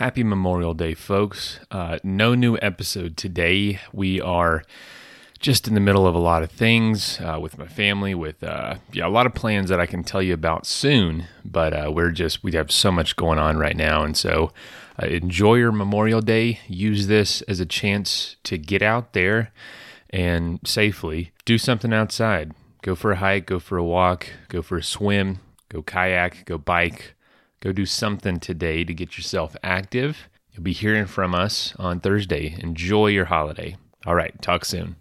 Happy Memorial Day, folks. Uh, no new episode today. We are just in the middle of a lot of things uh, with my family, with uh, yeah, a lot of plans that I can tell you about soon. But uh, we're just we have so much going on right now, and so uh, enjoy your Memorial Day. Use this as a chance to get out there and safely do something outside. Go for a hike, go for a walk, go for a swim, go kayak, go bike, go do something today to get yourself active. You'll be hearing from us on Thursday. Enjoy your holiday. All right, talk soon.